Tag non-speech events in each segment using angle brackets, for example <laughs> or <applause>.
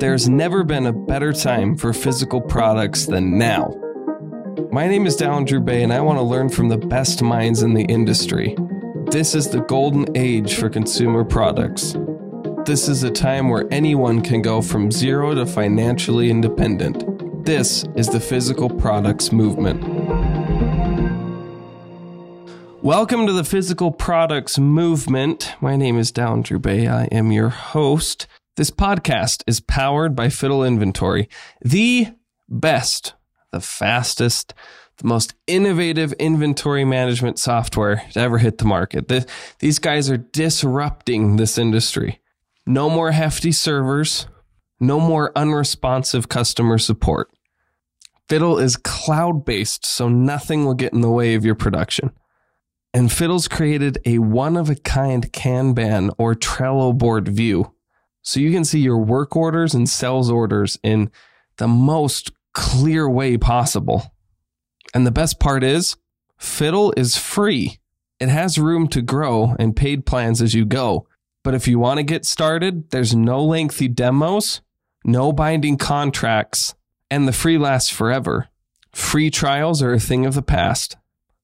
There's never been a better time for physical products than now. My name is Dallin Bay, and I want to learn from the best minds in the industry. This is the golden age for consumer products. This is a time where anyone can go from zero to financially independent. This is the physical products movement. Welcome to the physical products movement. My name is Drew Bay. I am your host. This podcast is powered by Fiddle Inventory, the best, the fastest, the most innovative inventory management software to ever hit the market. The, these guys are disrupting this industry. No more hefty servers, no more unresponsive customer support. Fiddle is cloud based, so nothing will get in the way of your production. And Fiddle's created a one of a kind Kanban or Trello board view so you can see your work orders and sales orders in the most clear way possible. And the best part is, Fiddle is free. It has room to grow and paid plans as you go. But if you want to get started, there's no lengthy demos, no binding contracts, and the free lasts forever. Free trials are a thing of the past.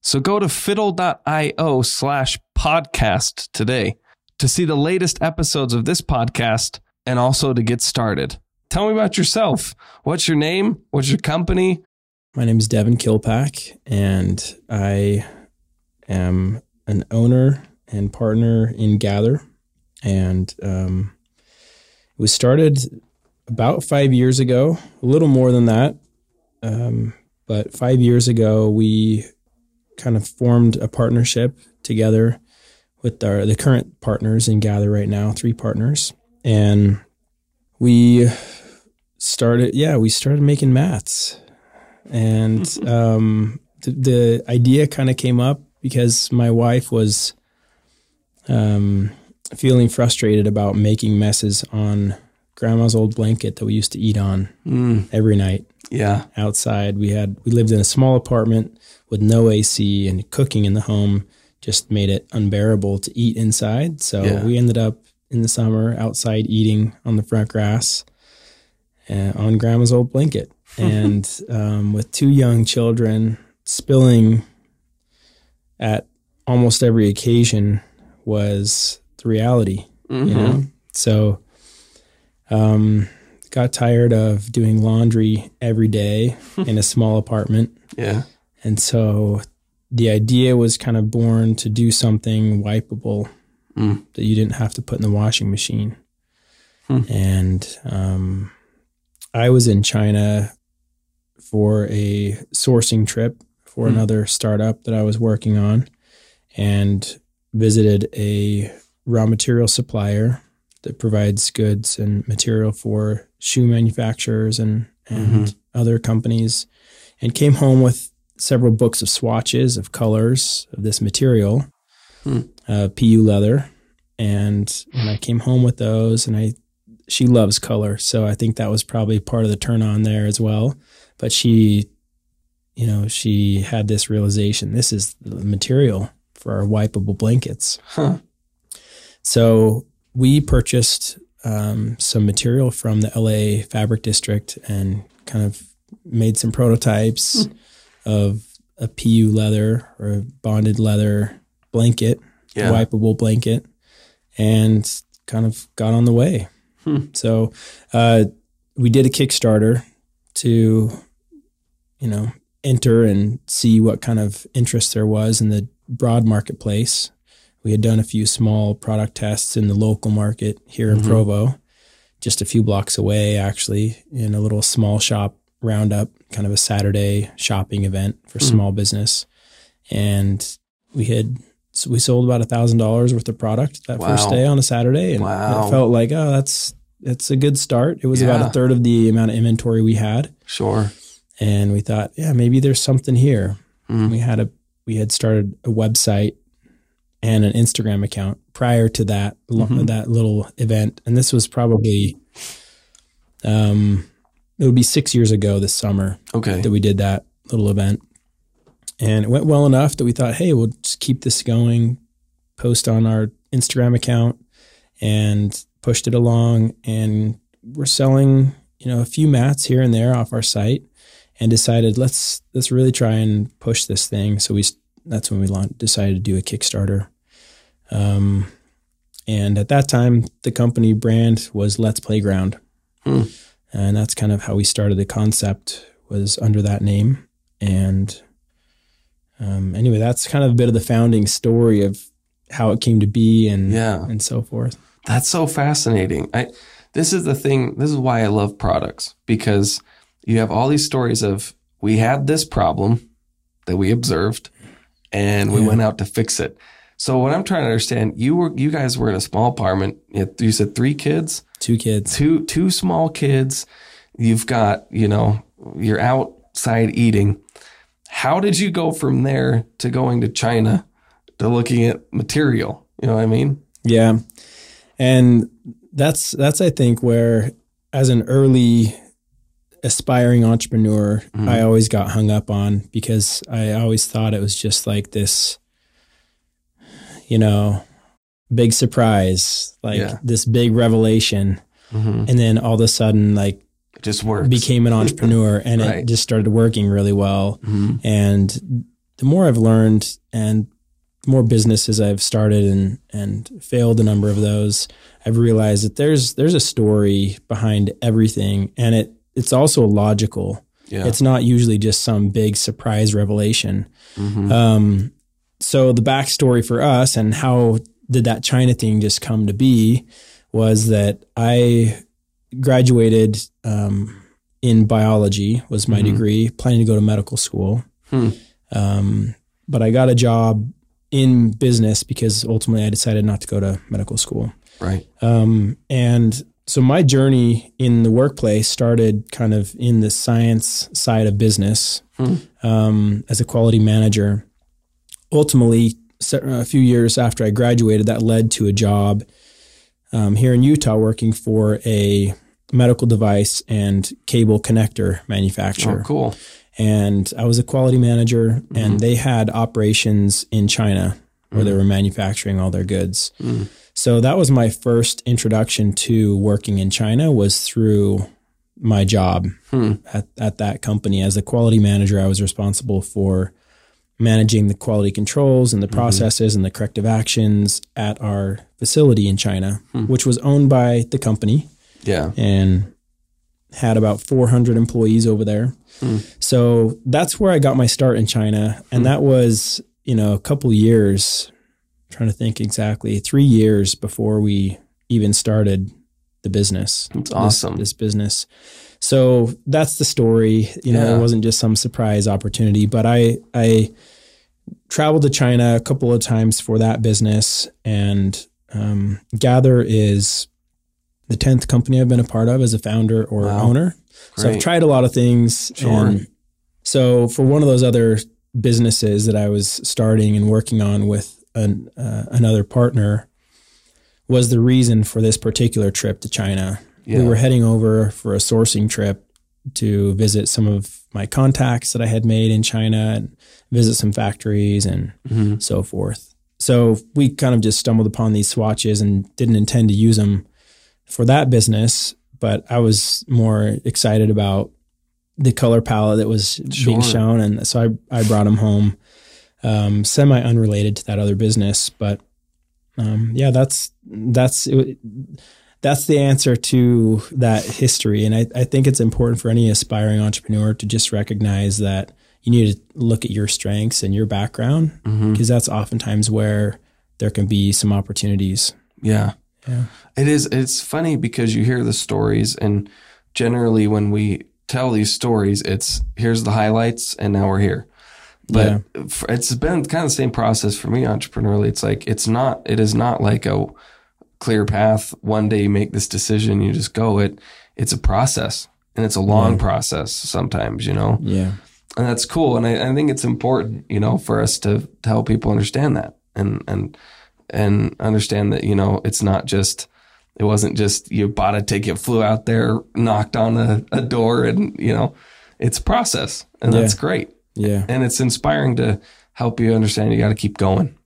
So go to fiddle.io slash podcast today to see the latest episodes of this podcast and also to get started. Tell me about yourself. What's your name? What's your company? My name is Devin Killpack, and I am an owner and partner in Gathre. And um, it was started about five years ago, a little more than that. Um, but five years ago, we kind of formed a partnership together with our the current partners in Gathre right now, three partners, and we started. Yeah, we started making mats, and um, the, the idea kind of came up because my wife was um, feeling frustrated about making messes on grandma's old blanket that we used to eat on Mm, every night yeah. outside. We had we lived in a small apartment with no AC and cooking in the home just made it unbearable to eat inside. So Yeah. we ended up in the summer outside eating on the front grass uh, on grandma's old blanket. <laughs> and um, with two young children, spilling at almost every occasion was the reality Mhm. you know so um got tired of doing laundry every day <laughs> in a small apartment Yeah. and so the idea was kind of born to do something wipeable Mm. that you didn't have to put in the washing machine Hmm. and um i was in china for a sourcing trip for Hmm. another startup that i was working on and visited a raw material supplier that provides goods and material for shoe manufacturers and, and other companies and came home with several books of swatches of colors of this material Hmm. uh, pu leather and when i came home with those and i she loves color so i think that was probably part of the turn on there as well but she you know she had this realization this is the material for our wipeable blankets Huh. so we purchased um, some material from the LA Fabric District and kind of made some prototypes of a PU leather or a bonded leather blanket, Yeah. wipeable blanket, and kind of got on the way. Hmm. So uh, we did a Kickstarter to, you know, enter and see what kind of interest there was in the broad marketplace. We had done a few small product tests in the local market here in Mhm. Provo, just a few blocks away, actually, in a little small shop roundup, kind of a Saturday shopping event for Mhm. small business. And we had so we sold about a thousand dollars worth of product that first day on a Saturday, and Wow. it felt like oh, that's that's a good start. It was about a third of the amount of inventory we had, Sure. and we thought, yeah, maybe there's something here. Mm. We had a we had started a website and an Instagram account prior to that Mhm. that little event, and this was probably um it would be six years ago this summer Okay. that we did that little event. And it went well enough that we thought, hey, we'll just keep this going, post on our Instagram account, and pushed it along. And we're selling, you know, a few mats here and there off our site and decided let's let's really try and push this thing. So we that's when we launched, decided to do a Kickstarter. Um, and at that time, the company brand was Let's Playground, Hmm. and that's kind of how we started the concept was under that name. And um, anyway, that's kind of a bit of the founding story of how it came to be and Yeah. and so forth. That's so fascinating. I this is the thing, this is why I love products because you have all these stories of we had this problem that we observed and we Yeah. went out to fix it. So what I'm trying to understand, you were you guys were in a small apartment. You had- you said three kids, Two kids. two two small kids. You've got, you know, you're outside eating. How did you go from there to going to China to looking at material? You know what I mean? Yeah. And that's that's I think where as an early aspiring entrepreneur, Mhm. I always got hung up on because I always thought it was just like this you know, big surprise, like Yeah. this big revelation Mm-hmm. and then all of a sudden like It just works. became an entrepreneur and Right. it just started working really well. Mhm. And the more I've learned and the more businesses I've started and and failed a number of those, I've realized that there's there's a story behind everything and it it's also logical. Yeah. It's not usually just some big surprise revelation. Mhm. Um, so the backstory for us and how did that China thing just come to be was that I graduated um, in biology was my Mhm. degree, planning to go to medical school. Hmm. Um, but I got a job in business because ultimately I decided not to go to medical school. right. Um, and so my journey in the workplace started kind of in the science side of business Hmm. um, as a quality manager. Ultimately, a few years after I graduated, that led to a job um, here in Utah working for a medical device and cable connector manufacturer. Oh, cool. And I was a quality manager, Mhm. and they had operations in China where they Mhm. were manufacturing all their goods. Mm. So that was my first introduction to working in China was through my job Hmm. at, at that company. As a quality manager, I was responsible for managing the quality controls and the Mhm. processes and the corrective actions at our facility in China, Hmm. which was owned by the company Yeah. and had about 400 employees over there. Hmm. So that's where I got my start in China. And Hmm. that was, you know, a couple years, I'm trying to think exactly, three years before we even started the business. That's this- awesome. This, business. So that's the story. You know, Yeah. it wasn't just some surprise opportunity, but I, I traveled to China a couple of times for that business and um, Gathre is the 10th company I've been a part of as a founder or Wow. owner. So I've tried a lot of things. Sure. And so for one of those other businesses that I was starting and working on with an, uh, another partner was the reason for this particular trip to China. Yeah. We were heading over for a sourcing trip to visit some of my contacts that I had made in China and visit some factories and Mhm. so forth. So we kind of just stumbled upon these swatches and didn't intend to use them for that business, but I was more excited about the color palette that was being shown, and so I I brought them home, um, semi unrelated to that other business, but um, yeah, that's that's it, that's the answer to that history, and I, I think it's important for any aspiring entrepreneur to just recognize that you need to look at your strengths and your background because that's oftentimes where there can be some opportunities. Yeah. Yeah. It is. It's funny because you hear the stories, and generally when we tell these stories, it's here's the highlights, and now we're here. But f- it's been kind of the same process for me entrepreneurially. It's like it's not. It is not like a clear path. One day you make this decision, you just go. It. It's a process, and it's a long Yeah. process sometimes. You know, Yeah. and that's cool. And I, I think it's important, you know, for us to, to help people understand that and and and understand that you know it's not just it wasn't just you bought a ticket, flew out there, knocked on a, a door, and you know it's a process, and Yeah. that's great. Yeah. And it's inspiring to help you understand you got to keep going.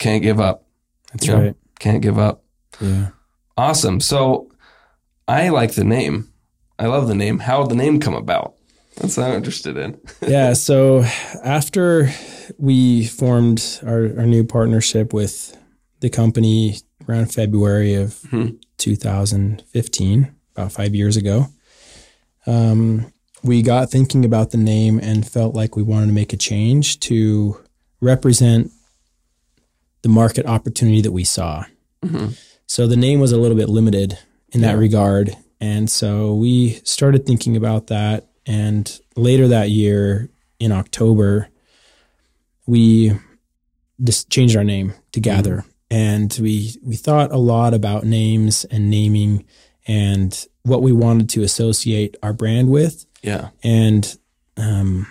Can't give up. That's you know? right. Can't give up. Yeah. Awesome. So I like the name. I love the name. How did the name come about? That's what I'm interested in. <laughs> yeah. So after we formed our, our new partnership with the company around February of Mhm. 2015, about five years ago, um, we got thinking about the name and felt like we wanted to make a change to represent the market opportunity that we saw. Mhm. So the name was a little bit limited in that regard. And so we started thinking about that. And later that year, in October, we just changed our name to Gathre. And we, we thought a lot about names and naming and what we wanted to associate our brand with. Yeah. And, um,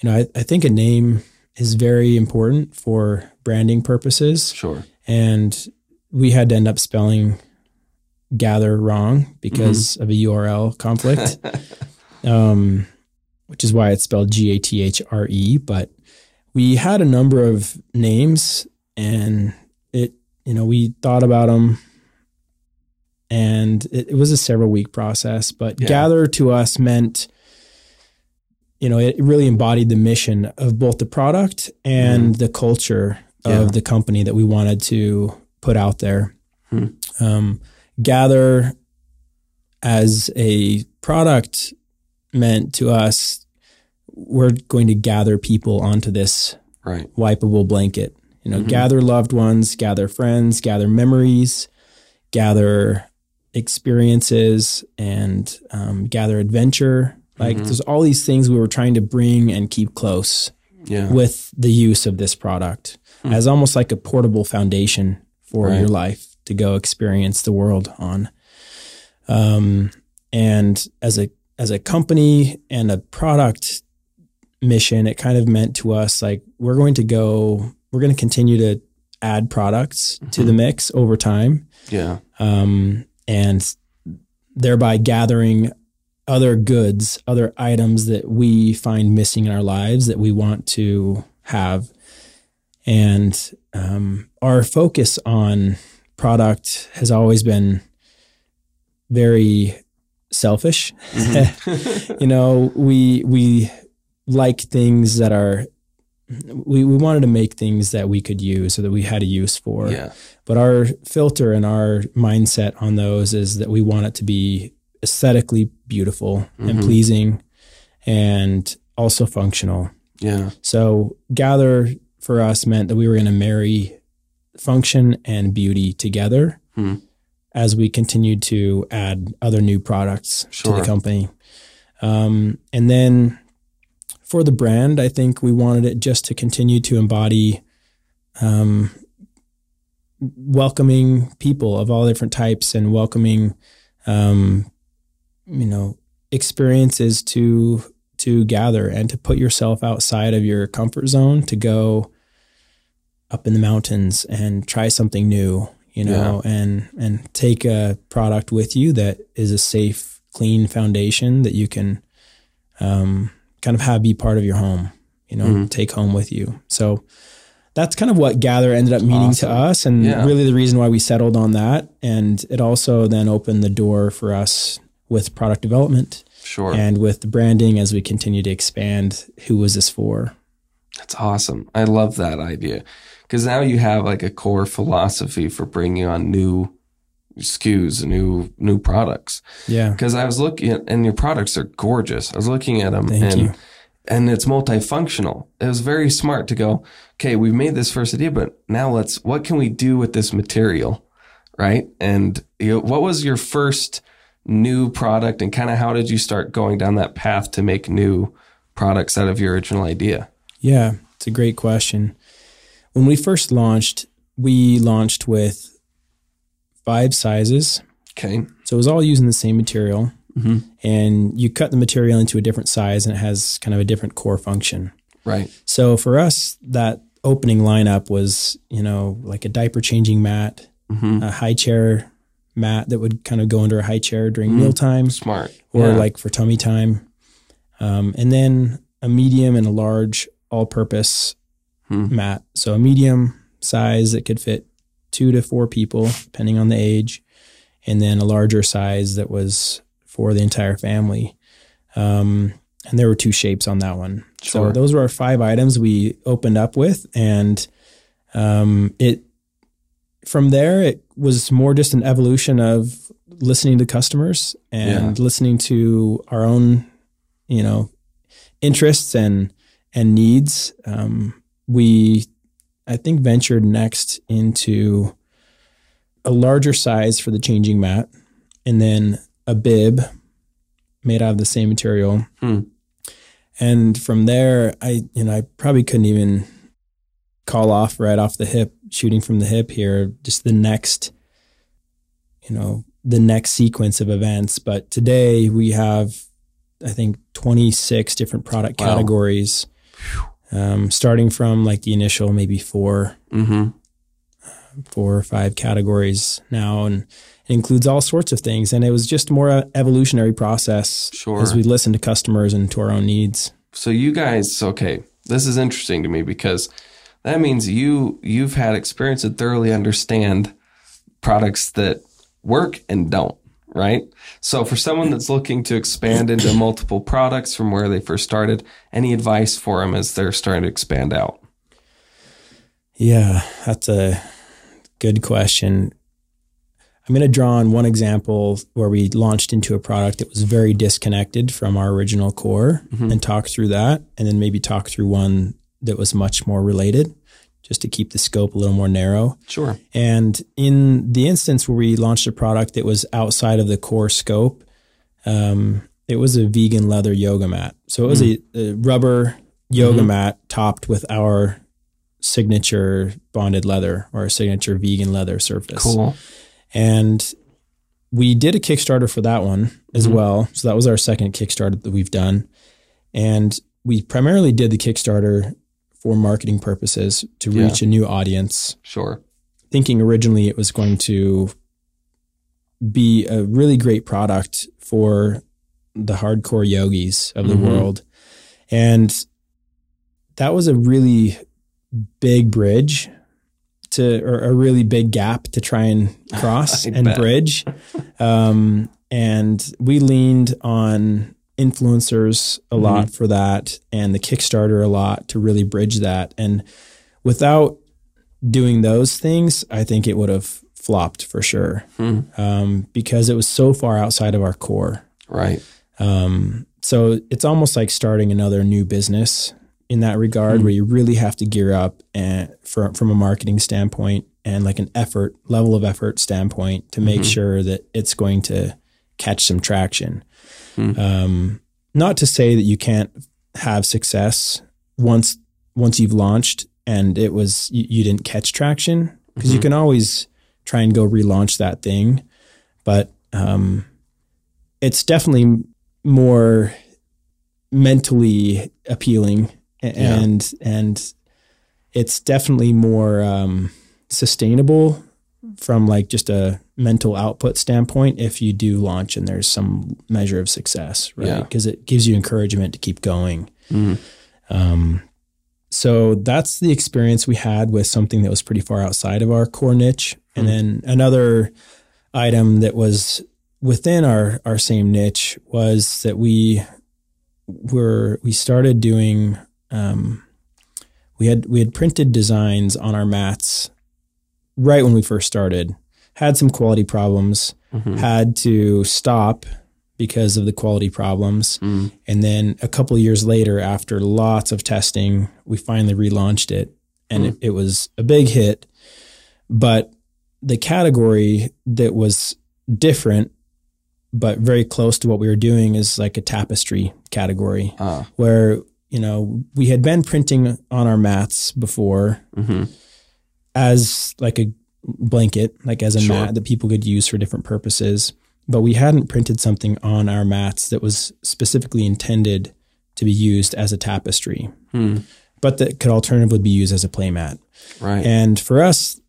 you know, I, I think a name is very important for branding purposes Sure. and we had to end up spelling gather wrong because of a URL conflict, <laughs> um, which is why it's spelled G A T H R E. But we had a number of names, and you know, we thought about them, and it, it was a several week process. But Yeah. gather to us meant. You know, it really embodied the mission of both the product and the culture Yeah. of the company that we wanted to put out there. Hmm. Um, gather as a product meant to us, we're going to gather people onto this Right. wipeable blanket. You know, Mhm. gather loved ones, gather friends, gather memories, gather experiences, and um, gather adventure. Like Mhm. there's all these things we were trying to bring and keep close Yeah. with the use of this product Hmm. as almost like a portable foundation for Right. your life to go experience the world on. Um, and as a as a company and a product mission, it kind of meant to us like we're going to go, we're going to continue to add products to Mm-hmm. the mix over time, Yeah. um, and thereby gathering other goods, other items that we find missing in our lives that we want to have. And um, our focus on product has always been very selfish. Mhm. <laughs> you know, we we like things that are we, we wanted to make things that we could use or that we had a use for. yeah. But our filter and our mindset on those is that we want it to be aesthetically beautiful and Mhm. pleasing and also functional. Yeah. So gather for us meant that we were going to marry function and beauty together Hmm. as we continued to add other new products to the company. Um, and then for the brand, I think we wanted it just to continue to embody um, welcoming people of all different types and welcoming, um, you know, experiences to to gather and to put yourself outside of your comfort zone to go up in the mountains and try something new you know and and take a product with you that is a safe clean foundation that you can um, kind of have be part of your home you know Mhm. take home with you so that's kind of what gather ended up meaning Awesome. to us and Yeah. really the reason why we settled on that and it also then opened the door for us with product development Sure. and with the branding as we continue to expand who was this for That's awesome. I love that idea because now you have like a core philosophy for bringing on new SKUs, new new products. yeah Because I was looking at, and your products are gorgeous. I was looking at them, Thank and you. and it's multifunctional. It was very smart to go. Okay, we've made this first idea, but now let's. What can we do with this material, right? And you know, what was your first new product, and kind of how did you start going down that path to make new products out of your original idea? Yeah, it's a great question. When we first launched, we launched with five sizes. Okay. So it was all using the same material. Mhm. And you cut the material into a different size and it has kind of a different core function. Right. So for us, that opening lineup was, you know, like a diaper changing mat, hmm a high chair mat that would kind of go under a high chair during Mhm. meal times. Smart. or Yeah. like for tummy time. Um, and then a medium and a large all purpose Hmm. mat. So a medium size that could fit two to four people, depending on the age, and then a larger size that was for the entire family. Um, and there were two shapes on that one. Sure. So those were our five items we opened up with, and um, it from there it was more just an evolution of listening to customers and listening to our own, you know, interests and and needs. Um, we, I think, ventured next into a larger size for the changing mat, and then a bib made out of the same material. Hmm. And from there, I, you know, I probably couldn't even call off right off the hip, shooting from the hip here, just the next, you know, the next sequence of events. But today we have, I think, 26 different product Wow. categories, um, starting from like the initial maybe four, Mm-hmm. four or five categories now. And it includes all sorts of things. And it was just more a evolutionary process Sure. as we listened to customers and to our own needs. So you guys, okay, this is interesting to me because that means you you've had experience and thoroughly understand products that work and don't, right? So for someone that's looking to expand into multiple products from where they first started, any advice for them as they're starting to expand out? Yeah, that's a good question. I'm going to draw on one example where we launched into a product that was very disconnected from our original core mm-hmm. and talk through that, and then maybe talk through one that was much more related, just to keep the scope a little more narrow. Sure. And in the instance where we launched a product that was outside of the core scope, um, it was a vegan leather yoga mat. So it was a, a rubber yoga Mhm. mat topped with our signature bonded leather or a signature vegan leather surface. Cool. And we did a Kickstarter for that one as Mhm. well. So that was our second Kickstarter that we've done. And we primarily did the Kickstarter for marketing purposes to Yeah. reach a new audience Sure. thinking originally it was going to be a really great product for the hardcore yogis of the Mhm. world. And that was a really big bridge to, or a really big gap to try and <laughs> cross and bet. bridge. <laughs> Um, and we leaned on influencers a lot for that and the Kickstarter a lot to really bridge that. And without doing those things, I think it would have flopped for sure Hmm. um, because it was so far outside of our core. Right. Um, so it's almost like starting another new business in that regard, Hmm. where you really have to gear up and for, from a marketing standpoint and like an effort level of effort standpoint to make Mhm. sure that it's going to catch some traction. Hmm. Um, not to say that you can't have success once once you've launched and it was you, you didn't catch traction because you Mhm. can always try and go relaunch that thing, but um, it's definitely more mentally appealing a- Yeah. and and it's definitely more um, sustainable from like just a mental output standpoint if you do launch and there's some measure of success right Yeah. because it gives you encouragement to keep going Mhm. um, so that's the experience we had with something that was pretty far outside of our core niche. And Hmm. then another item that was within our, our same niche was that we were, we started doing, um, we had, we had printed designs on our mats right when we first started, had some quality problems, Mhm. had to stop because of the quality problems. Mm. And then a couple of years later, after lots of testing, we finally relaunched it and Hmm. it, it was a big hit. But the category that was different, but very close to what we were doing is like a tapestry category Ah. where, you know, we had been printing on our mats before Mhm. As like a blanket, like as a Sure. mat that people could use for different purposes. But we hadn't printed something on our mats that was specifically intended to be used as a tapestry, Hmm. but that could alternatively be used as a playmat. Right. And for us,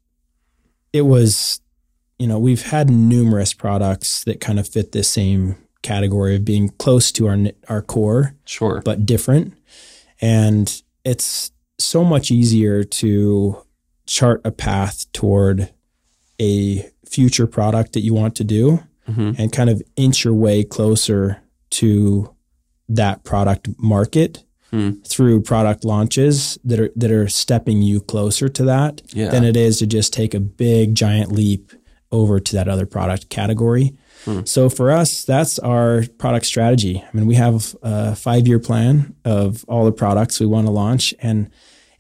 it was, you know, we've had numerous products that kind of fit this same category of being close to our our core, sure. but different. And it's so much easier to chart a path toward a future product that you want to do Mhm. and kind of inch your way closer to that product market Hmm. through product launches that are that are stepping you closer to that Yeah. than it is to just take a big giant leap over to that other product category. Hmm. So for us, that's our product strategy. I mean, we have a five year plan of all the products we want to launch. And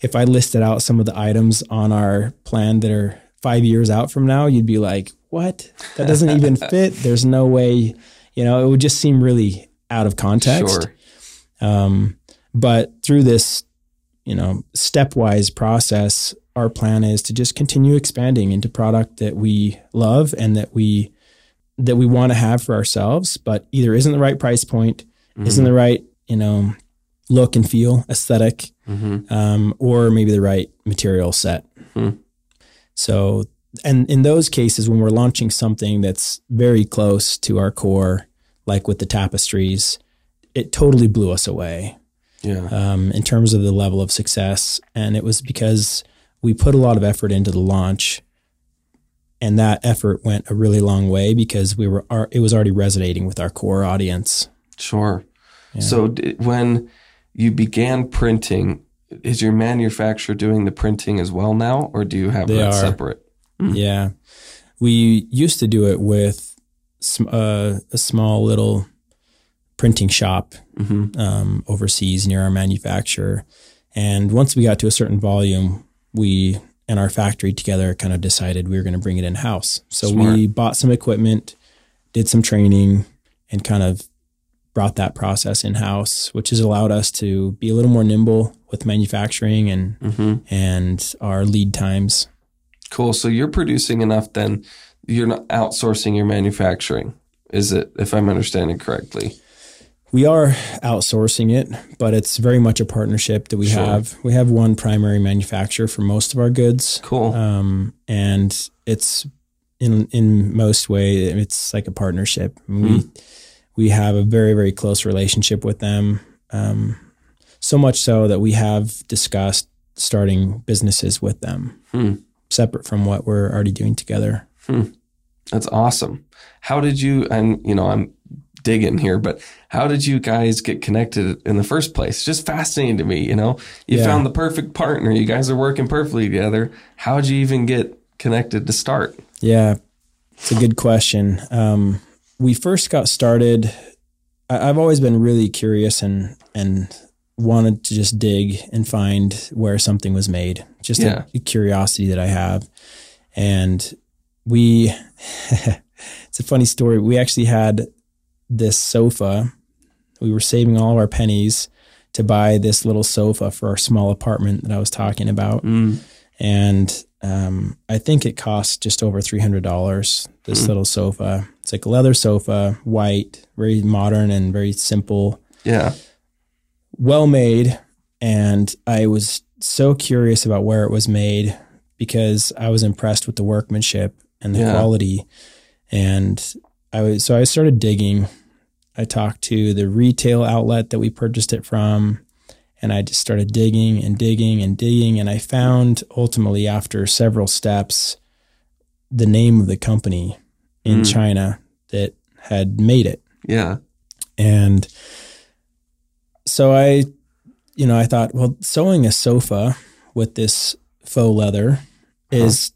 if I listed out some of the items on our plan that are five years out from now, you'd be like, what? That doesn't even <laughs> fit. There's no way, you know, it would just seem really out of context. Sure. Um, but through this, you know, stepwise process, our plan is to just continue expanding into product that we love and that we that we want to have for ourselves, but either isn't the right price point, isn't the right, you know, look and feel aesthetic, Mhm. um, or maybe the right material set. Hmm. So, and in those cases, when we're launching something that's very close to our core, like with the tapestries, it totally blew us away Yeah. um, in terms of the level of success. And it was because we put a lot of effort into the launch, and that effort went a really long way because we were it was already resonating with our core audience. Sure. So d- when you began printing, is your manufacturer doing the printing as well now, or do you have They that are. separate? Yeah, we used to do it with sm- uh, a small little printing shop hmm um, overseas near our manufacturer. And once we got to a certain volume, we and our factory together kind of decided we were going to bring it in house. So Smart. we bought some equipment, did some training, and kind of brought that process in house, which has allowed us to be a little more nimble with manufacturing and hmm and our lead times. Cool. So you're producing enough, then you're not outsourcing your manufacturing. Is it, if I'm understanding correctly? We are outsourcing it, but it's very much a partnership that we Sure. have. We have one primary manufacturer for most of our goods. Cool. um, and it's in in most way it's like a partnership. We we have a very very close relationship with them, um, so much so that we have discussed starting businesses with them, Hmm. separate from what we're already doing together. That's awesome. How did you, and you know, I'm digging here, but how did you guys get connected in the first place? Just fascinating to me. You know, you Yeah. found the perfect partner. You guys are working perfectly together. How did you even get connected to start? Yeah, it's a good question. Um, we first got started. I, I've always been really curious and and wanted to just dig and find where something was made. Just Yeah. a, a curiosity that I have, and we. <laughs> it's a funny story. We actually had this sofa. We were saving all of our pennies to buy this little sofa for our small apartment that I was talking about Mm, and um, I think it cost just over three hundred dollars. This Hmm. little sofa. It's like a leather sofa, white, very modern and very simple, yeah. well made. And I was so curious about where it was made because I was impressed with the workmanship and the Yeah. quality. And I was so I started digging. I talked to the retail outlet that we purchased it from and I just started digging and digging and digging and I found ultimately after several steps the name of the company in Mm. China that had made it. Yeah. And so I, you know, I thought, well, sewing a sofa with this faux leather is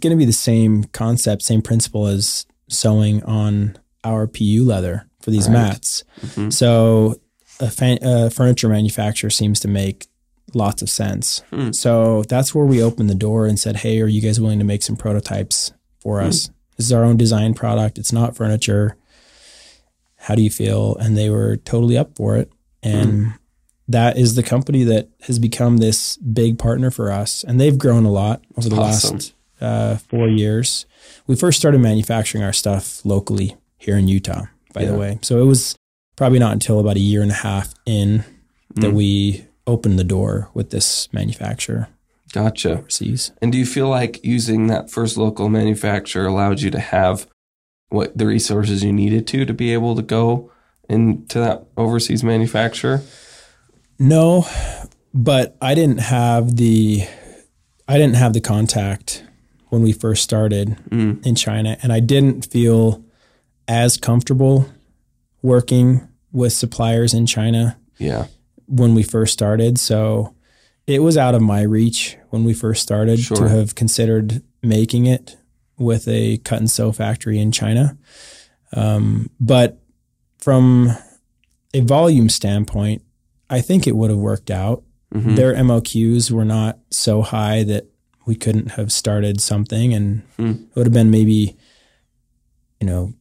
going to be the same concept, same principle as sewing on our PU leather for these Right. mats. Mhm. So a, a furniture manufacturer seems to make lots of sense. Hmm. So that's where we opened the door and said, "Hey, are you guys willing to make some prototypes for us? This is our own design product. It's not furniture. How do you feel?" And they were totally up for it. And that is the company that has become this big partner for us. And they've grown a lot over the Awesome. last uh, four years. We first started manufacturing our stuff locally here in Utah, by Yeah. the way. So it was probably not until about a year and a half in that we opened the door with this manufacturer Gotcha. overseas. And do you feel like using that first local manufacturer allowed you to have what the resources you needed to to be able to go into that overseas manufacturer? No, but I didn't have the I didn't have the contact when we first started mm. in China, and I didn't feel as comfortable working with suppliers in China Yeah. When we first started. So it was out of my reach when we first started Sure. to have considered making it with a cut and sew factory in China. Um, but from a volume standpoint, I think it would have worked out. Mhm. Their MOQs were not so high that we couldn't have started something, and Hmm. it would have been maybe, you know,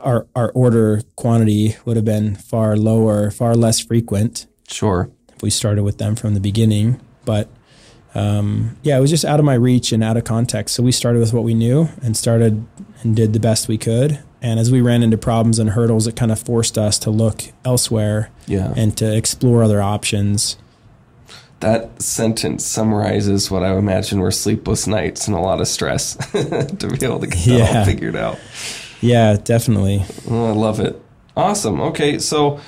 our our order quantity would have been far lower, far less frequent Sure. if we started with them from the beginning. But um, yeah, it was just out of my reach and out of context. So we started with what we knew and started and did the best we could. And as we ran into problems and hurdles, it kind of forced us to look elsewhere Yeah. and to explore other options. that sentence summarizes what I imagine were sleepless nights and a lot of stress <laughs> to be able to get that all figured out. Yeah, definitely. Oh, I love it. Awesome. Okay, so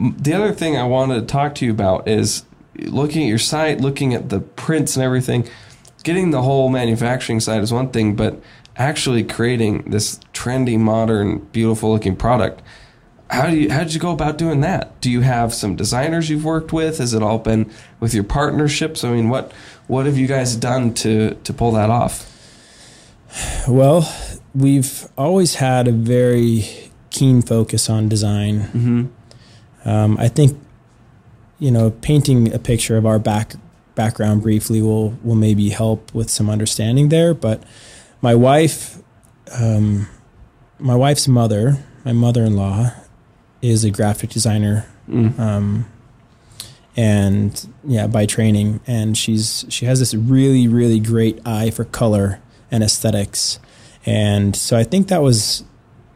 the other thing I wanted to talk to you about is looking at your site, looking at the prints and everything. Getting the whole manufacturing side is one thing, but actually creating this trendy, modern, beautiful looking product. How do you how did you go about doing that? Do you have some designers you've worked with? Has it all been with your partnerships? I mean, what what have you guys done to to pull that off? Well, we've always had a very keen focus on design. Mm-hmm. Um, I think, you know, painting a picture of our back background briefly will will maybe help with some understanding there. But my wife, um, my wife's mother, my mother-in-law, is a graphic designer, Mm. um, and yeah, by training, and she's she has this really really great eye for color and aesthetics, and so I think that was,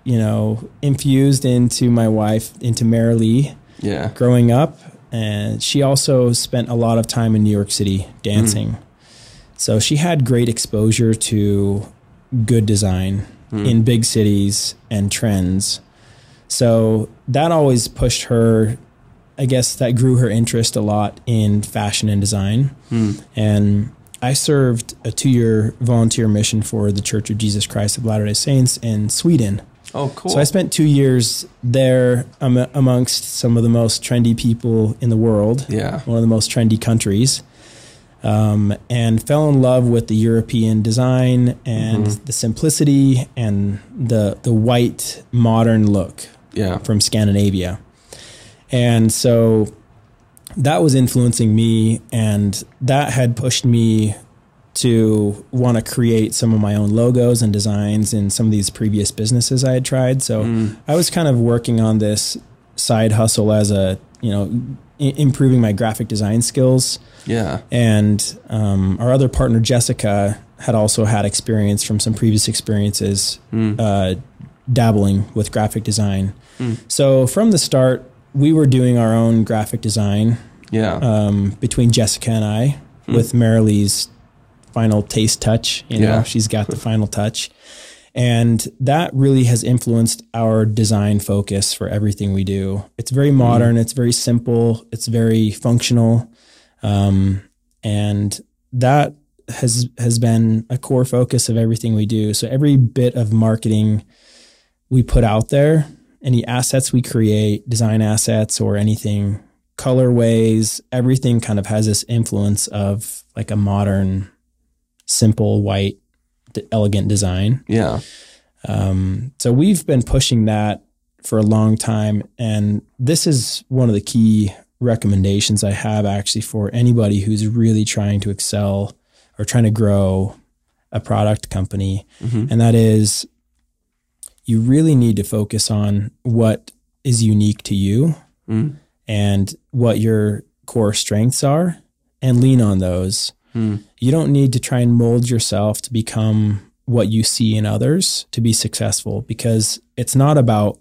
you know, infused into my wife, into Mara Lee Yeah. growing up, and she also spent a lot of time in New York City dancing. Mm. So she had great exposure to good design mm. in big cities and trends. So that always pushed her, I guess that grew her interest a lot in fashion and design. Mm. And I served a two year volunteer mission for the Church of Jesus Christ of Latter day Saints in Sweden. Oh, cool. So I spent two years there um, amongst some of the most trendy people in the world, yeah. one of the most trendy countries, um, and fell in love with the European design and the simplicity and the the white modern look Yeah. from Scandinavia. And so that was influencing me, and that had pushed me to want to create some of my own logos and designs in some of these previous businesses I had tried. So I was kind of working on this side hustle as a, you know, improving my graphic design skills. Yeah. And um, our other partner, Jessica, had also had experience from some previous experiences uh, dabbling with graphic design. So from the start, we were doing our own graphic design Yeah. um, between Jessica and I, with Marilee's final taste touch. You know, Yeah. she's got the <laughs> final touch. And that really has influenced our design focus for everything we do. It's very modern, it's very simple, it's very functional. Um, and that has has been a core focus of everything we do. So every bit of marketing we put out there, any assets we create, design assets or anything, colorways, everything kind of has this influence of like a modern, simple, white, d- elegant design. yeah. Um, so we've been pushing that for a long time, and this is one of the key recommendations I have actually for anybody who's really trying to excel or trying to grow a product company, and that is you really need to focus on what is unique to you Mm. and what your core strengths are and lean on those. Mm. You don't need to try and mold yourself to become what you see in others to be successful because it's not about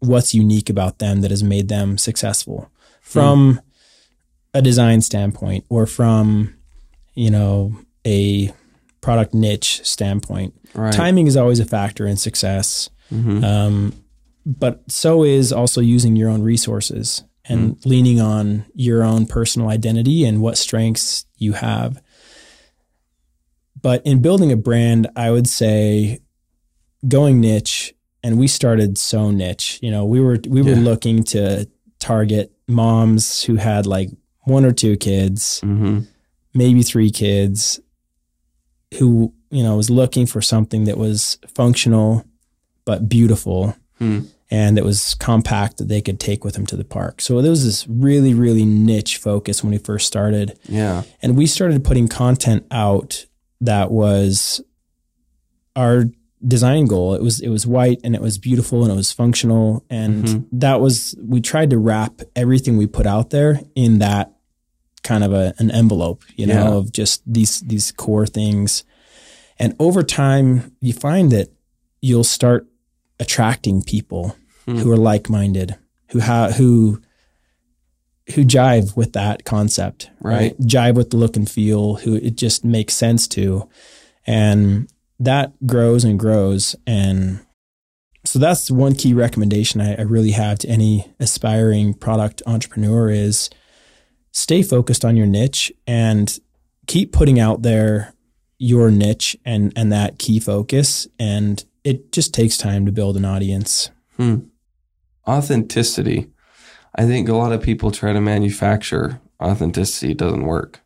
what's unique about them that has made them successful from a design standpoint or from, you know, a product niche standpoint. Right. Timing is always a factor in success. Mhm. Um, but so is also using your own resources and leaning on your own personal identity and what strengths you have. But in building a brand, I would say going niche, and we started so niche. You know, we were we were Yeah. looking to target moms who had like one or two kids, Mm-hmm. maybe three kids, who you know was looking for something that was functional but beautiful Hmm. and that was compact that they could take with them to the park. So there was this really, really niche focus when we first started. Yeah. And we started putting content out that was our design goal. It was it was white and it was beautiful and it was functional. And Mhm. that was we tried to wrap everything we put out there in that kind of a an envelope, you know, Yeah. of just these these core things. And over time you find that you'll start attracting people Hmm. who are like-minded, who have who who jive with that concept, Right. Jive with the look and feel, who it just makes sense to. And that grows and grows. And so that's one key recommendation I, I really have to any aspiring product entrepreneur is stay focused on your niche and keep putting out there your niche and and that key focus and it just takes time to build an audience. Hmm. Authenticity. I think a lot of people try to manufacture authenticity. It doesn't work.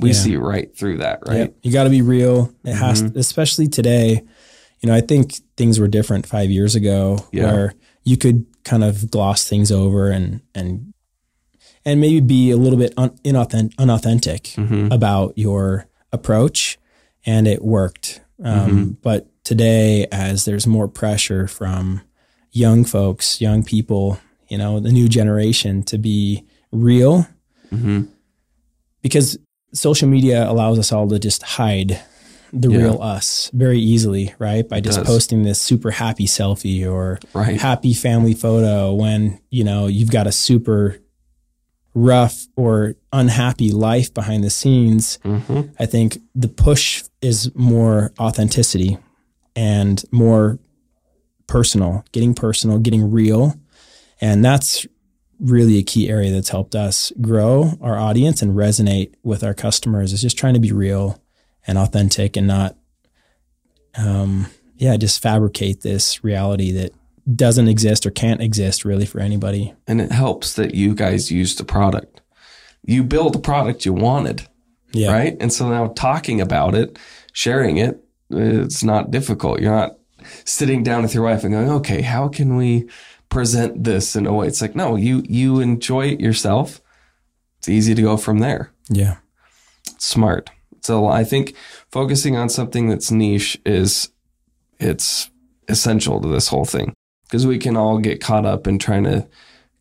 We Yeah. see right through that, right? Yep. You got to be real. It has, Mhm. especially today. You know, I think things were different five years ago, Yeah. where you could kind of gloss things over and and and maybe be a little bit un, inauthentic, unauthentic hmm about your approach, and it worked. Um, Mhm. But today, as there's more pressure from young folks, young people, you know, the new generation to be real, hmm because social media allows us all to just hide the Yeah. real us very easily, right? By just posting this super happy selfie or Right. happy family photo when, you know, you've got a super rough or unhappy life behind the scenes. hmm I think the push is more authenticity and more personal, getting personal, getting real. And that's really a key area that's helped us grow our audience and resonate with our customers is just trying to be real and authentic and not, um, yeah, just fabricate this reality that doesn't exist or can't exist really for anybody. And it helps that you guys use the product. You built the product you wanted, Yeah. right? And so now talking about it, sharing it, it's not difficult. You're not sitting down with your wife and going, okay, how can we present this in a way? It's like, no, you, you enjoy it yourself. It's easy to go from there. Yeah. smart. So I think focusing on something that's niche is it's essential to this whole thing because we can all get caught up in trying to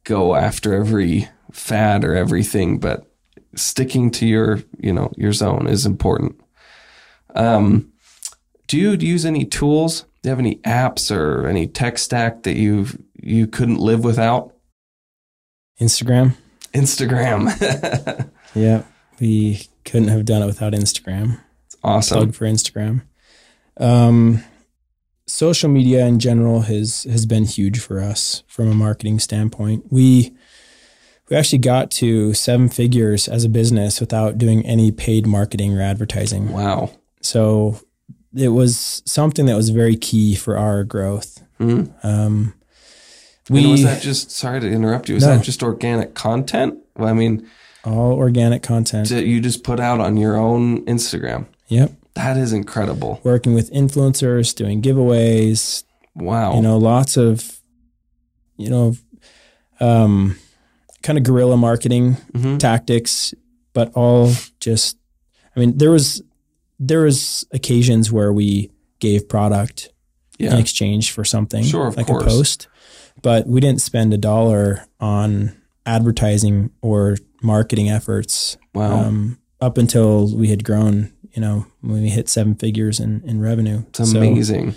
go after every fad or everything, but sticking to your, you know, your zone is important. Um, do you use any tools? Do you have any apps or any tech stack that you you couldn't live without? Instagram. Instagram. <laughs> Yeah. We couldn't have done it without Instagram. It's awesome. plug for Instagram. Um, social media in general has has been huge for us from a marketing standpoint. We we actually got to seven figures as a business without doing any paid marketing or advertising. Wow. So it was something that was very key for our growth. Hmm. Um, and we was that just sorry to interrupt you? Was No. that just organic content? Well, I mean, all organic content. that you just put out on your own Instagram. Yep. That is incredible. Working with influencers, doing giveaways, Wow. you know lots of you know um kind of guerrilla marketing Mhm. tactics but all just i mean there was there was occasions where we gave product in exchange for something Sure, like course. a post but we didn't spend a dollar on advertising or marketing efforts Wow. um, up until we had grown you know when we hit seven figures in, in revenue it's So- amazing.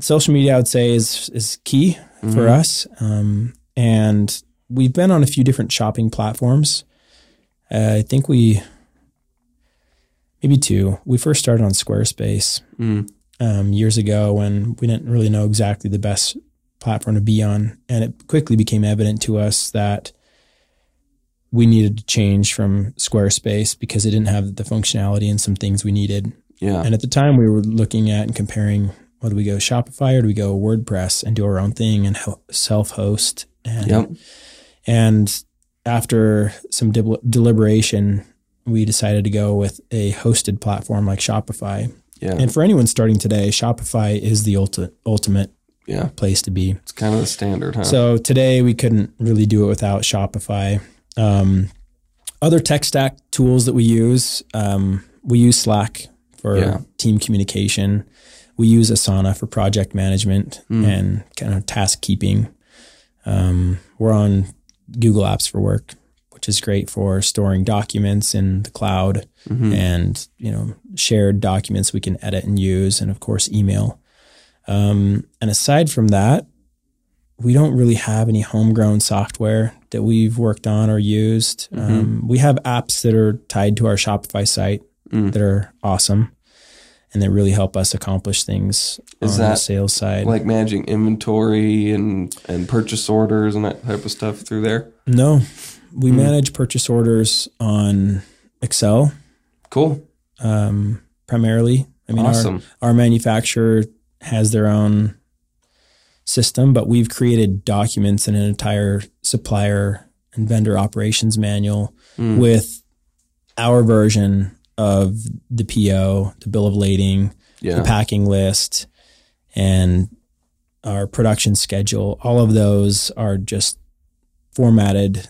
social media I would say is is key for Mhm. us. Um, and we've been on a few different shopping platforms. Uh, I think we maybe two. We first started on Squarespace Mm. um, years ago when we didn't really know exactly the best platform to be on, and it quickly became evident to us that we needed to change from Squarespace because it didn't have the functionality and some things we needed. Yeah. And at the time, we were looking at and comparing whether we go Shopify or do we go WordPress and do our own thing and self host. And, Yep. and after some dib- deliberation, we decided to go with a hosted platform like Shopify. Yeah. And for anyone starting today, Shopify is the ulti- ultimate yeah. place to be. It's kind of the standard, huh? So today we couldn't really do it without Shopify. Um, other tech stack tools that we use, um, we use Slack for Yeah. team communication. We use Asana for project management and kind of task keeping. Um, we're on Google Apps for Work, which is great for storing documents in the cloud and you know shared documents we can edit and use, and of course email. Um, and aside from that, we don't really have any homegrown software that we've worked on or used. Um, we have apps that are tied to our Shopify site Mm. that are awesome and that really help us accomplish things Is on the sales side. like managing inventory and and purchase orders and that type of stuff through there. no, we Mm. manage purchase orders on Excel Cool. um, primarily. I mean, awesome. our, our manufacturer has their own system, but we've created documents and an entire supplier and vendor operations manual Mm. with our version of the PO, the bill of lading, yeah. the packing list, and our production schedule. All of those are just formatted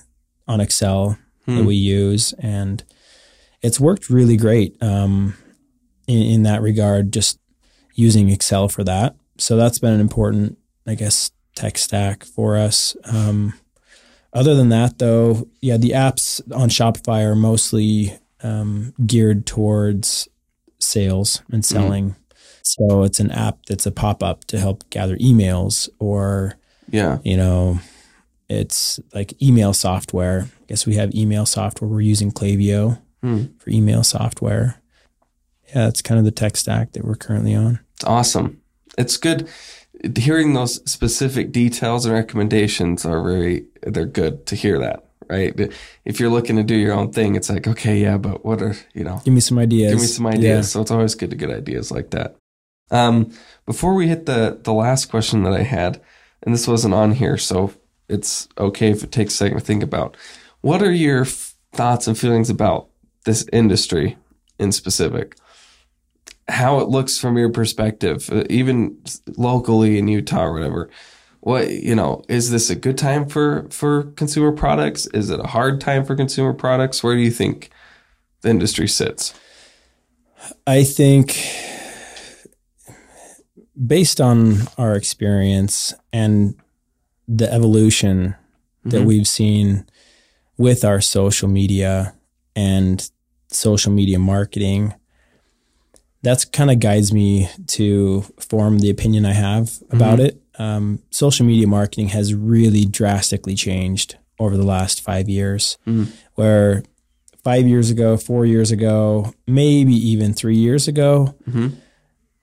on Excel that Hmm. we use, and it's worked really great um, in, in that regard. Just using Excel for that, so that's been an important, I guess, tech stack for us. Um, other than that, though, yeah, the apps on Shopify are mostly um, geared towards sales and selling. So it's an app that's a pop up to help gather emails, or yeah. you know, it's like email software. I guess we have email software. We're using Klaviyo Hmm. for email software. Yeah, that's kind of the tech stack that we're currently on. It's awesome. It's good hearing those specific details and recommendations are very they're good to hear that, right? If you're looking to do your own thing, it's like, okay, yeah, but what are, you know, Give me some ideas. give me some ideas. So it's always good to get ideas like that. Um, before we hit the the last question that I had, and this wasn't on here, so it's okay if it takes a second to think about. What are your thoughts and feelings about this industry in specific? How it looks from your perspective, uh, even locally in Utah or whatever. What you know, is this a good time for for consumer products? Is it a hard time for consumer products? Where do you think the industry sits? I think based on our experience and the evolution that Mhm. we've seen with our social media and social media marketing, that's kind of guides me to form the opinion I have about it. Um, social media marketing has really drastically changed over the last five years, Mhm. where five years ago, four years ago, maybe even three years ago, Mhm.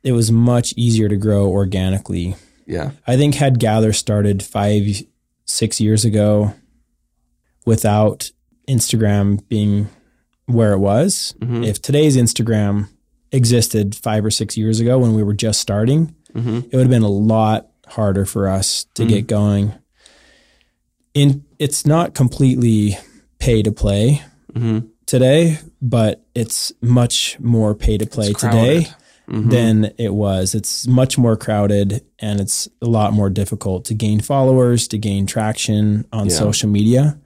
it was much easier to grow organically. Yeah. I think had Gathre started five, six years ago without Instagram being where it was, Mhm. if today's Instagram existed five or six years ago when we were just starting, hmm it would have been a lot harder for us to Mhm. get going. In it's not completely pay to play hmm today, but it's much more pay to play today Mhm. than it was. It's much more crowded and it's a lot more difficult to gain followers, to gain traction on Yeah. social media.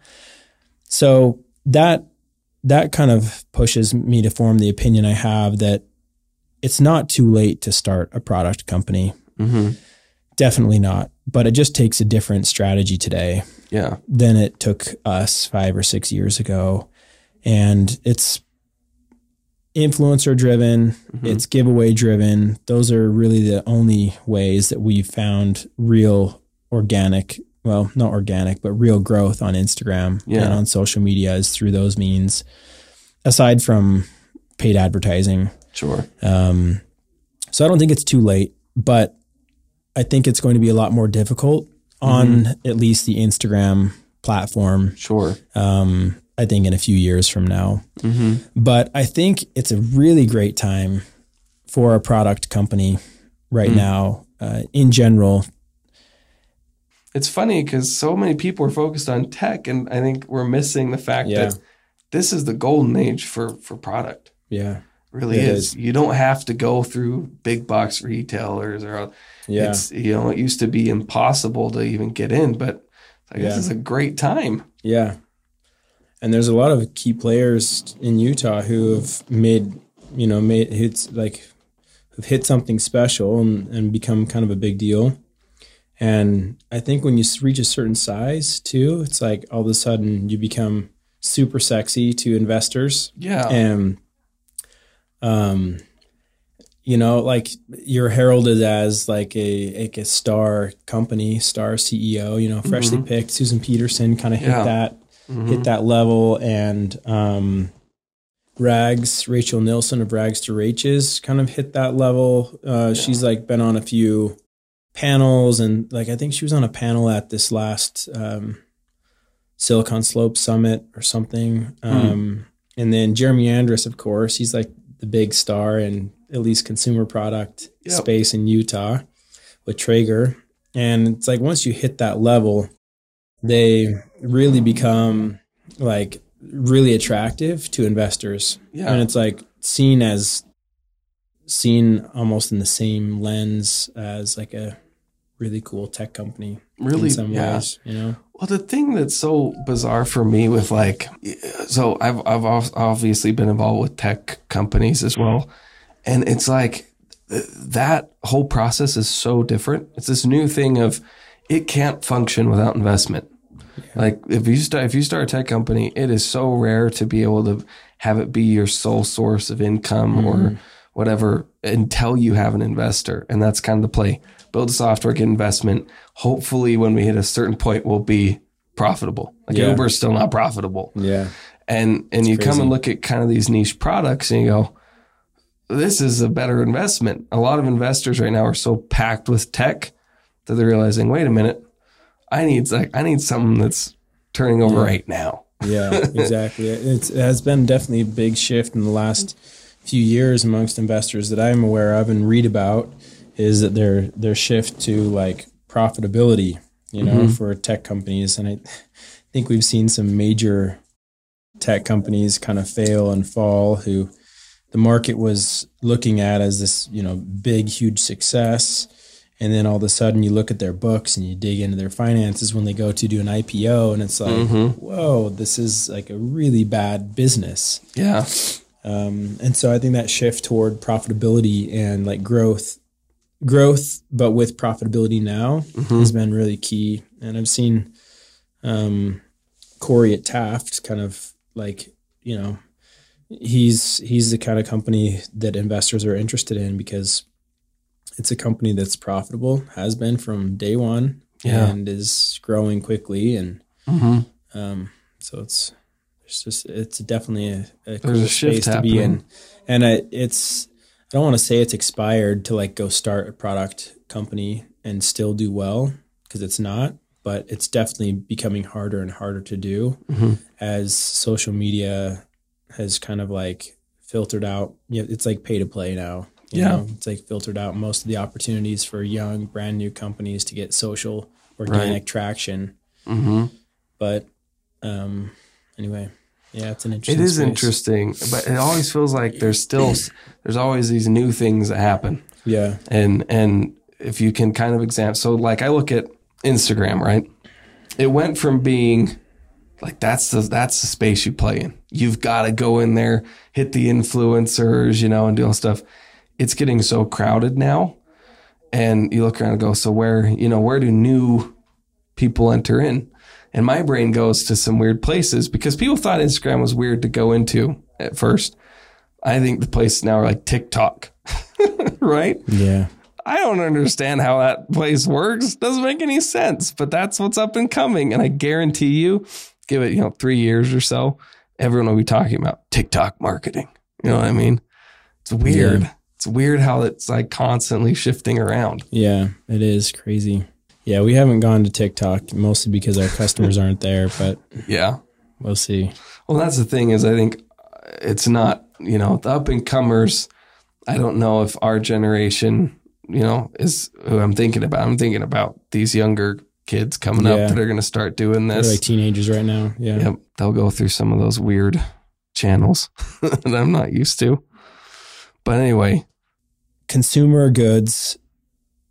So that that kind of pushes me to form the opinion I have that it's not too late to start a product company. hmm Definitely not. But it just takes a different strategy today Yeah. than it took us five or six years ago. And it's influencer driven, Mhm. it's giveaway driven. Those are really the only ways that we've found real organic, well, not organic, but real growth on Instagram Yeah. and on social media is through those means, aside from paid advertising. Sure. Um, so I don't think it's too late, but I think it's going to be a lot more difficult on at least the Instagram platform. Sure. Um, I think in a few years from now. hmm But I think it's a really great time for a product company right Mm. now, uh, in general, It's funny because so many people are focused on tech, and I think we're missing the fact Yeah. that this is the golden age for for product. yeah, really It is. is. You don't have to go through big box retailers or yeah, it's you know it used to be impossible to even get in, but I guess Yeah. it's a great time. yeah. And there's a lot of key players in Utah who have made, you know, made hits like who've hit something special and, and become kind of a big deal. And I think when you reach a certain size too, it's like all of a sudden you become super sexy to investors. Yeah, and um you know like you're heralded as like a like a star company star ceo you know freshly picked susan petersen kind of hit Yeah. that Mhm. hit that level and um rags rachel nilsson of rags to raches kind of hit that level. Uh she's like been on a few panels and like i think she was on a panel at this last um silicon slope summit or something. Um and then jeremy andrus of course he's like the big star in at least consumer product Yep. space in utah with traeger. And it's like once you hit that level they really become like really attractive to investors yeah, and it's like seen as seen almost in the same lens as like a really cool tech company really. in some Yeah. ways you know Well, the thing that's so bizarre for me with like, so I've I've obviously been involved with tech companies as well, and it's like that whole process is so different. It's this new thing of it can't function without investment. Like if you start if you start a tech company, it is so rare to be able to have it be your sole source of income or mm-hmm. whatever until you have an investor, and that's kind of the play. Build a software, get investment. Hopefully, when we hit a certain point, we'll be profitable. Like Yeah. Uber's still not profitable, yeah and and you come and look at kind of these niche products, and you go, "This is a better investment." A lot of investors right now are so packed with tech that they're realizing, "Wait a minute, I need like I need something that's turning over right now." yeah <laughs> exactly. It's, it has been definitely a big shift in the last few years amongst investors that i'm aware of and read about is that their their shift to like profitability you know mm-hmm. for tech companies. And i think we've seen some major tech companies kind of fail and fall who the market was looking at as this you know big huge success and then all of a sudden you look at their books and you dig into their finances when they go to do an IPO and it's like whoa this is like a really bad business. Yeah, um, and so I think that shift toward profitability and like growth growth but with profitability now has been really key. And I've seen um, Corey at Taft kind of like you know he's he's the kind of company that investors are interested in because it's a company that's profitable has been from day one Yeah. and is growing quickly and hmm um, so it's it's just it's definitely a, a cool a shift space to be in, and I, it's I don't want to say it's expired to like go start a product company and still do well because it's not, but it's definitely becoming harder and harder to do hmm as social media has kind of like filtered out. You know, it's like pay to play now. You Yeah. know? it's like filtered out most of the opportunities for young, brand new companies to get social organic Right. traction hmm but um anyway yeah it's an interesting It is space. interesting, but it always feels like there's still <clears throat> there's always these new things that happen. yeah and and if you can kind of examine so like i look at instagram right it went from being like that's the that's the space you play in you've got to go in there hit the influencers you know and do all stuff it's getting so crowded now and you look around and go so where you know where do new people enter in and my brain goes to some weird places because people thought instagram was weird to go into at first i think the places now are like tiktok <laughs> right yeah I don't understand how that place works. Doesn't make any sense, but that's what's up and coming. And I guarantee you, give it, you know, three years or so, everyone will be talking about TikTok marketing. You know what I mean? It's weird. Yeah. It's weird how it's like constantly shifting around. yeah it is crazy yeah we haven't gone to tiktok mostly because our customers <laughs> aren't there but Yeah. we'll see Well, that's the thing is I think uh, it's not, you know, the up and comers I don't know if our generation, you know, is who I'm thinking about. I'm thinking about these younger kids coming Yeah. up that are going to start doing They're this. like teenagers right now. Yeah. Yep, they'll go through some of those weird channels <laughs> that I'm not used to. But anyway, consumer goods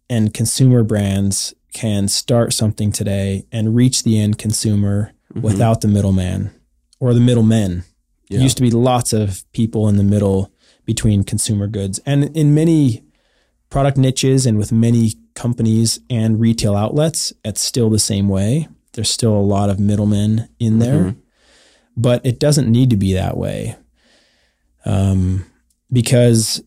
and consumer brands can start something today and reach the end consumer mhm, without the middleman or the middlemen. yeah, There used to be lots of people in the middle between consumer goods and in many product niches and with many companies and retail outlets, it's still the same way. There's still a lot of middlemen in there, Mhm. but it doesn't need to be that way. Um, because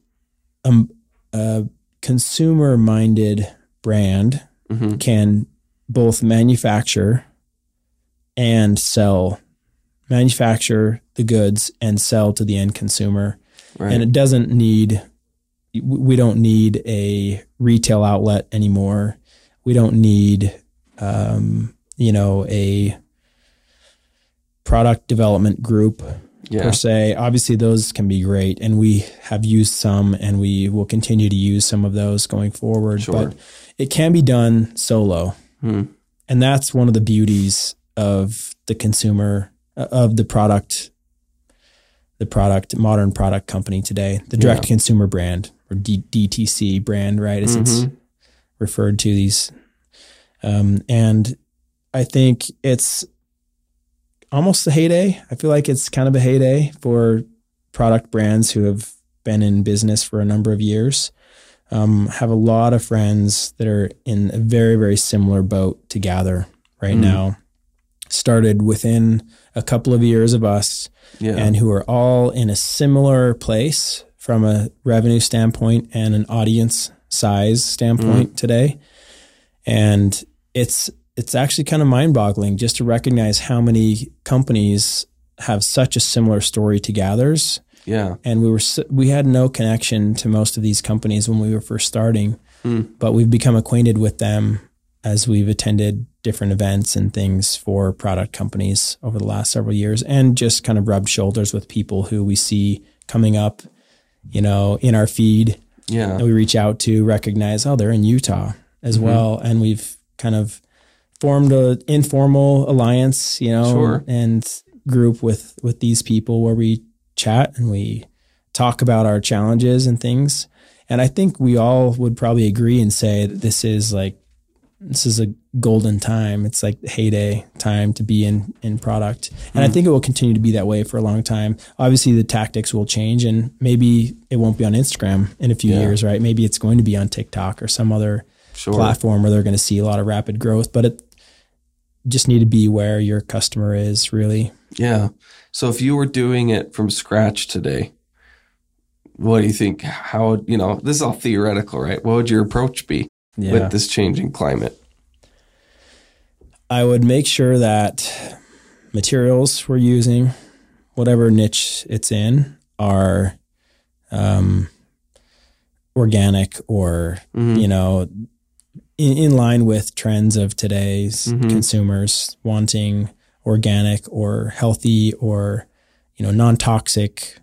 um, a consumer minded brand mhm, can both manufacture and sell, manufacture the goods and sell to the end consumer. right, And it doesn't need, we don't need a retail outlet anymore. We don't need, um, you know, a product development group yeah, per se. Obviously, those can be great, and we have used some, and we will continue to use some of those going forward. Sure. But it can be done solo, Hmm. and that's one of the beauties of the consumer uh, of the product, the product modern product company today, the direct to consumer brand or D- DTC brand, right? As it's Mhm. referred to these, um, and I think it's almost a heyday. I feel like it's kind of a heyday for product brands who have been in business for a number of years. Um, have a lot of friends that are in a very, very similar boat to Gathre right Mm. now. Started within a couple of years of us yeah, and who are all in a similar place from a revenue standpoint and an audience size standpoint today. And it's it's actually kind of mind-boggling just to recognize how many companies have such a similar story to Gathre's. yeah, And we were we had no connection to most of these companies when we were first starting, Hmm. but we've become acquainted with them as we've attended different events and things for product companies over the last several years and just kind of rubbed shoulders with people who we see coming up, you know, in our feed yeah, we reach out to recognize, oh, they're in Utah as Mhm. well. And we've kind of formed a informal alliance, you know, Sure. and group with, with these people where we chat and we talk about our challenges and things. And I think we all would probably agree and say that this is like, this is a golden time. It's like heyday time to be in, in product. And I Hmm. think it will continue to be that way for a long time. Obviously the tactics will change and maybe it won't be on Instagram in a few Yeah. years, right? Maybe it's going to be on TikTok or some other sure, platform where they're going to see a lot of rapid growth, but it just need to be where your customer is really. yeah. So if you were doing it from scratch today, what do you think? How you know? This is all theoretical, right? What would your approach be Yeah. with this changing climate? I would make sure that materials we're using, whatever niche it's in, are um, organic or Mhm. you know in, in line with trends of today's Mhm. consumers wanting organic or healthy or you know non-toxic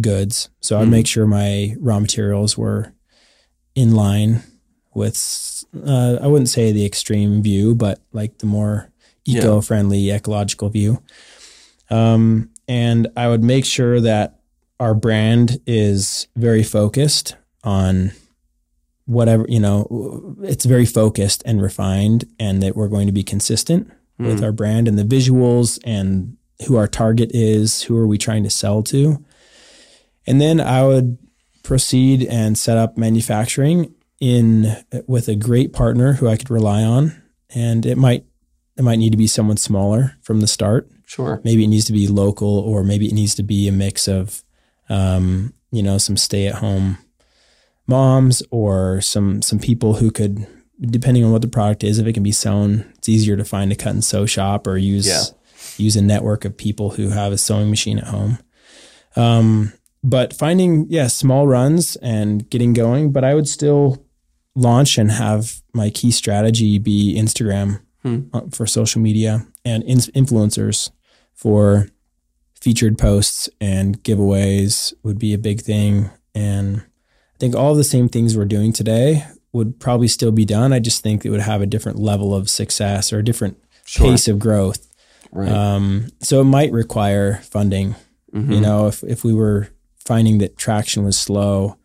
goods. So I'd Mhm. make sure my raw materials were in line with uh, I wouldn't say the extreme view, but like the more eco-friendly, ecological view. Um, and I would make sure that our brand is very focused on whatever you know. It's very focused and refined, and that we're going to be consistent with Mm. our brand and the visuals and who our target is, who are we trying to sell to. And then I would proceed and set up manufacturing in with a great partner who I could rely on. And it might it might need to be someone smaller from the start. Sure. Maybe it needs to be local, or maybe it needs to be a mix of, um, you know, some stay at home moms or some some people who could, depending on what the product is, if it can be sewn, it's easier to find a cut and sew shop or use Yeah. use a network of people who have a sewing machine at home. Um, but finding yeah small runs and getting going, but I would still launch and have my key strategy be Instagram Hmm. uh, for social media and in- influencers for featured posts and giveaways would be a big thing. And I think all the same things we're doing today would probably still be done. I just think it would have a different level of success or a different Sure. pace of growth. Right. Um, so it might require funding. Mhm. You know, if, if we were finding that traction was slow,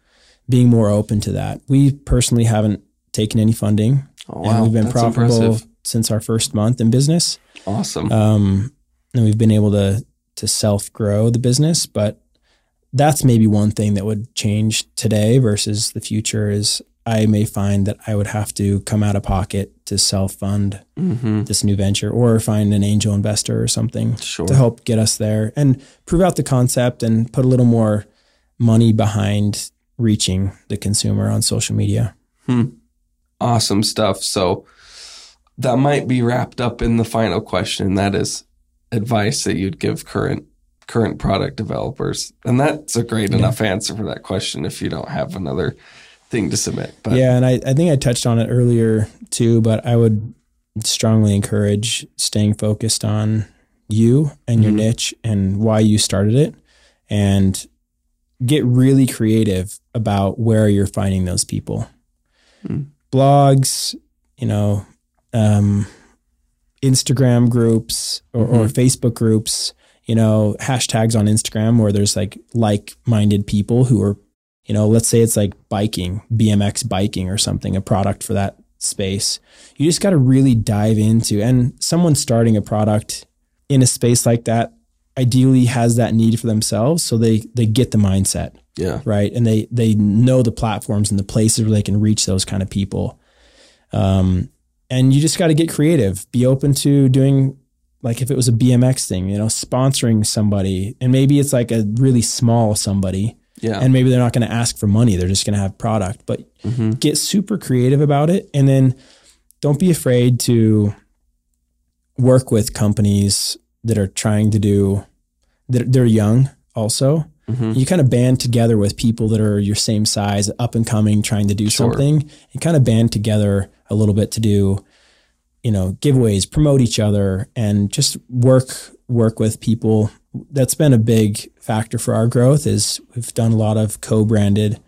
being more open to that. We personally haven't taken any funding Oh, and wow. we've been That's profitable impressive. since our first month in business. Awesome. Um, and we've been able to to self grow the business, but that's maybe one thing that would change today versus the future is I may find that I would have to come out of pocket to self fund hmm this new venture or find an angel investor or something Sure. to help get us there and prove out the concept and put a little more money behind reaching the consumer on social media. Awesome stuff. So that might be wrapped up in the final question. That is advice that you'd give current current product developers. And that's a great Yeah. enough answer for that question if you don't have another thing to submit. But yeah, and I, I think I touched on it earlier too, but I would strongly encourage staying focused on you and your Mhm. niche and why you started it and get really creative about where you're finding those people. Mm. Blogs, you know, um, Instagram groups or, or Facebook groups, you know, hashtags on Instagram where there's like like minded people who are you know, let's say it's like biking, BMX biking or something, a product for that space. You just got to really dive into, and someone starting a product in a space like that ideally has that need for themselves. So they, they get the mindset, yeah. right? And they, they know the platforms and the places where they can reach those kind of people. Um, and you just got to get creative, be open to doing like if it was a BMX thing, you know, sponsoring somebody and maybe it's like a really small somebody Yeah. and maybe they're not going to ask for money they're just going to have product but hmm get super creative about it and then don't be afraid to work with companies that are trying to do that they're young also hmm you kind of band together with people that are your same size up and coming trying to do Sure. something and kind of band together a little bit to do you know giveaways promote each other and just work work with people that's been a big factor for our growth is we've done a lot of co-branded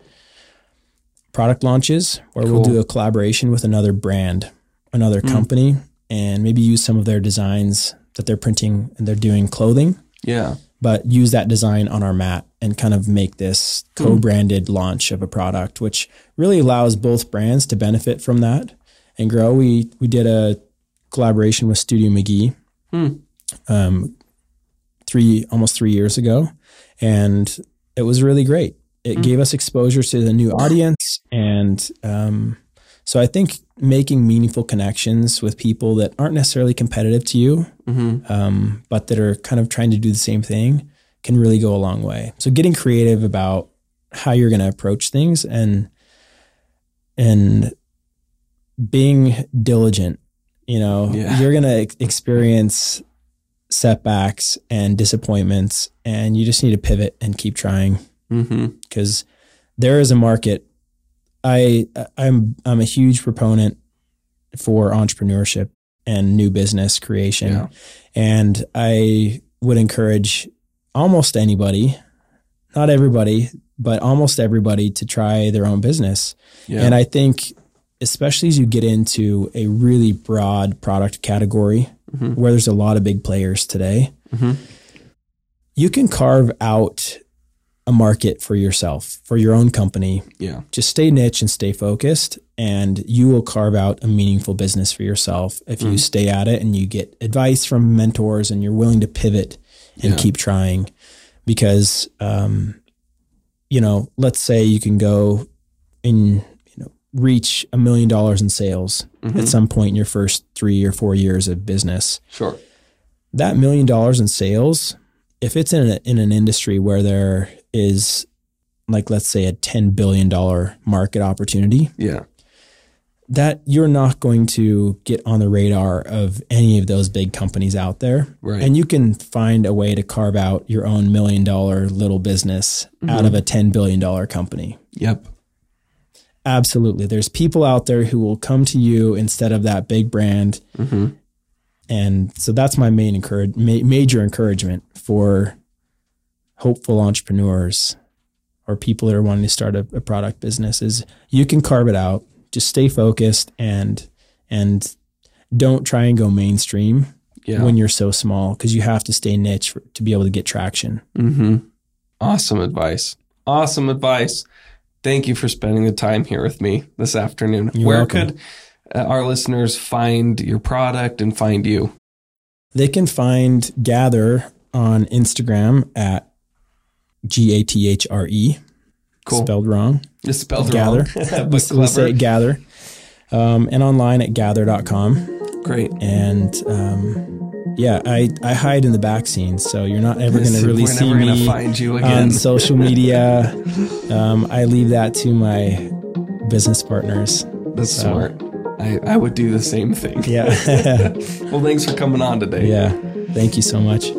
product launches where we'll do a collaboration with another brand another Mm. company and maybe use some of their designs that they're printing and they're doing clothing Yeah. but use that design on our mat and kind of make this co-branded launch of a product, which really allows both brands to benefit from that and grow. We we did a collaboration with Studio McGee Hmm. um, three almost three years ago, and it was really great. It Hmm. gave us exposure to the new audience, and um, so I think making meaningful connections with people that aren't necessarily competitive to you hmm um, but that are kind of trying to do the same thing can really go a long way. So getting creative about how you're going to approach things and and being diligent. You know, Yeah. you're going to ex- experience setbacks and disappointments, and you just need to pivot and keep trying mm-hmm. because there is a market. I I'm I'm a huge proponent for entrepreneurship and new business creation, Yeah. and I would encourage almost anybody, not everybody, but almost everybody to try their own business. Yeah. And I think especially as you get into a really broad product category Mhm. where there's a lot of big players today, Mhm. you can carve out a market for yourself, for your own company. yeah. Just stay niche and stay focused, and you will carve out a meaningful business for yourself if you Mhm. stay at it and you get advice from mentors and you're willing to pivot and Yeah. keep trying. Because, um, you know, let's say you can go you know reach a million dollars in sales Mhm. at some point in your first three or four years of business Sure. that million dollars in sales, if it's in a, in an industry where there is like let's say a 10 billion dollar market opportunity, Yeah. that you're not going to get on the radar of any of those big companies out there. Right. And you can find a way to carve out your own million dollar little business out Mhm. of a 10 billion dollar company. Yep. Absolutely. There's people out there who will come to you instead of that big brand hmm And so that's my main encourage, ma- major encouragement for hopeful entrepreneurs or people that are wanting to start a, a product business is you can carve it out. Just stay focused and and don't try and go mainstream Yeah. when you're so small because you have to stay niche for, to be able to get traction. Mm-hmm. Awesome advice. Awesome advice. Thank you for spending the time here with me this afternoon. You're Where welcome. could uh, our listeners find your product and find you? They can find Gathre on Instagram at G A T H R E, Cool. spelled wrong. It's spelled Gather. <laughs> wrong, <laughs> we, but we say. Gather. Um, and online at gathre.com. Great. And um, yeah, I, I hide in the back scenes, so you're not ever going to really see me find you again. on social media. <laughs> um, I leave that to my business partners. That's smart. I, I would do the same thing. Yeah. <laughs> Well, thanks for coming on today. yeah. Thank you so much.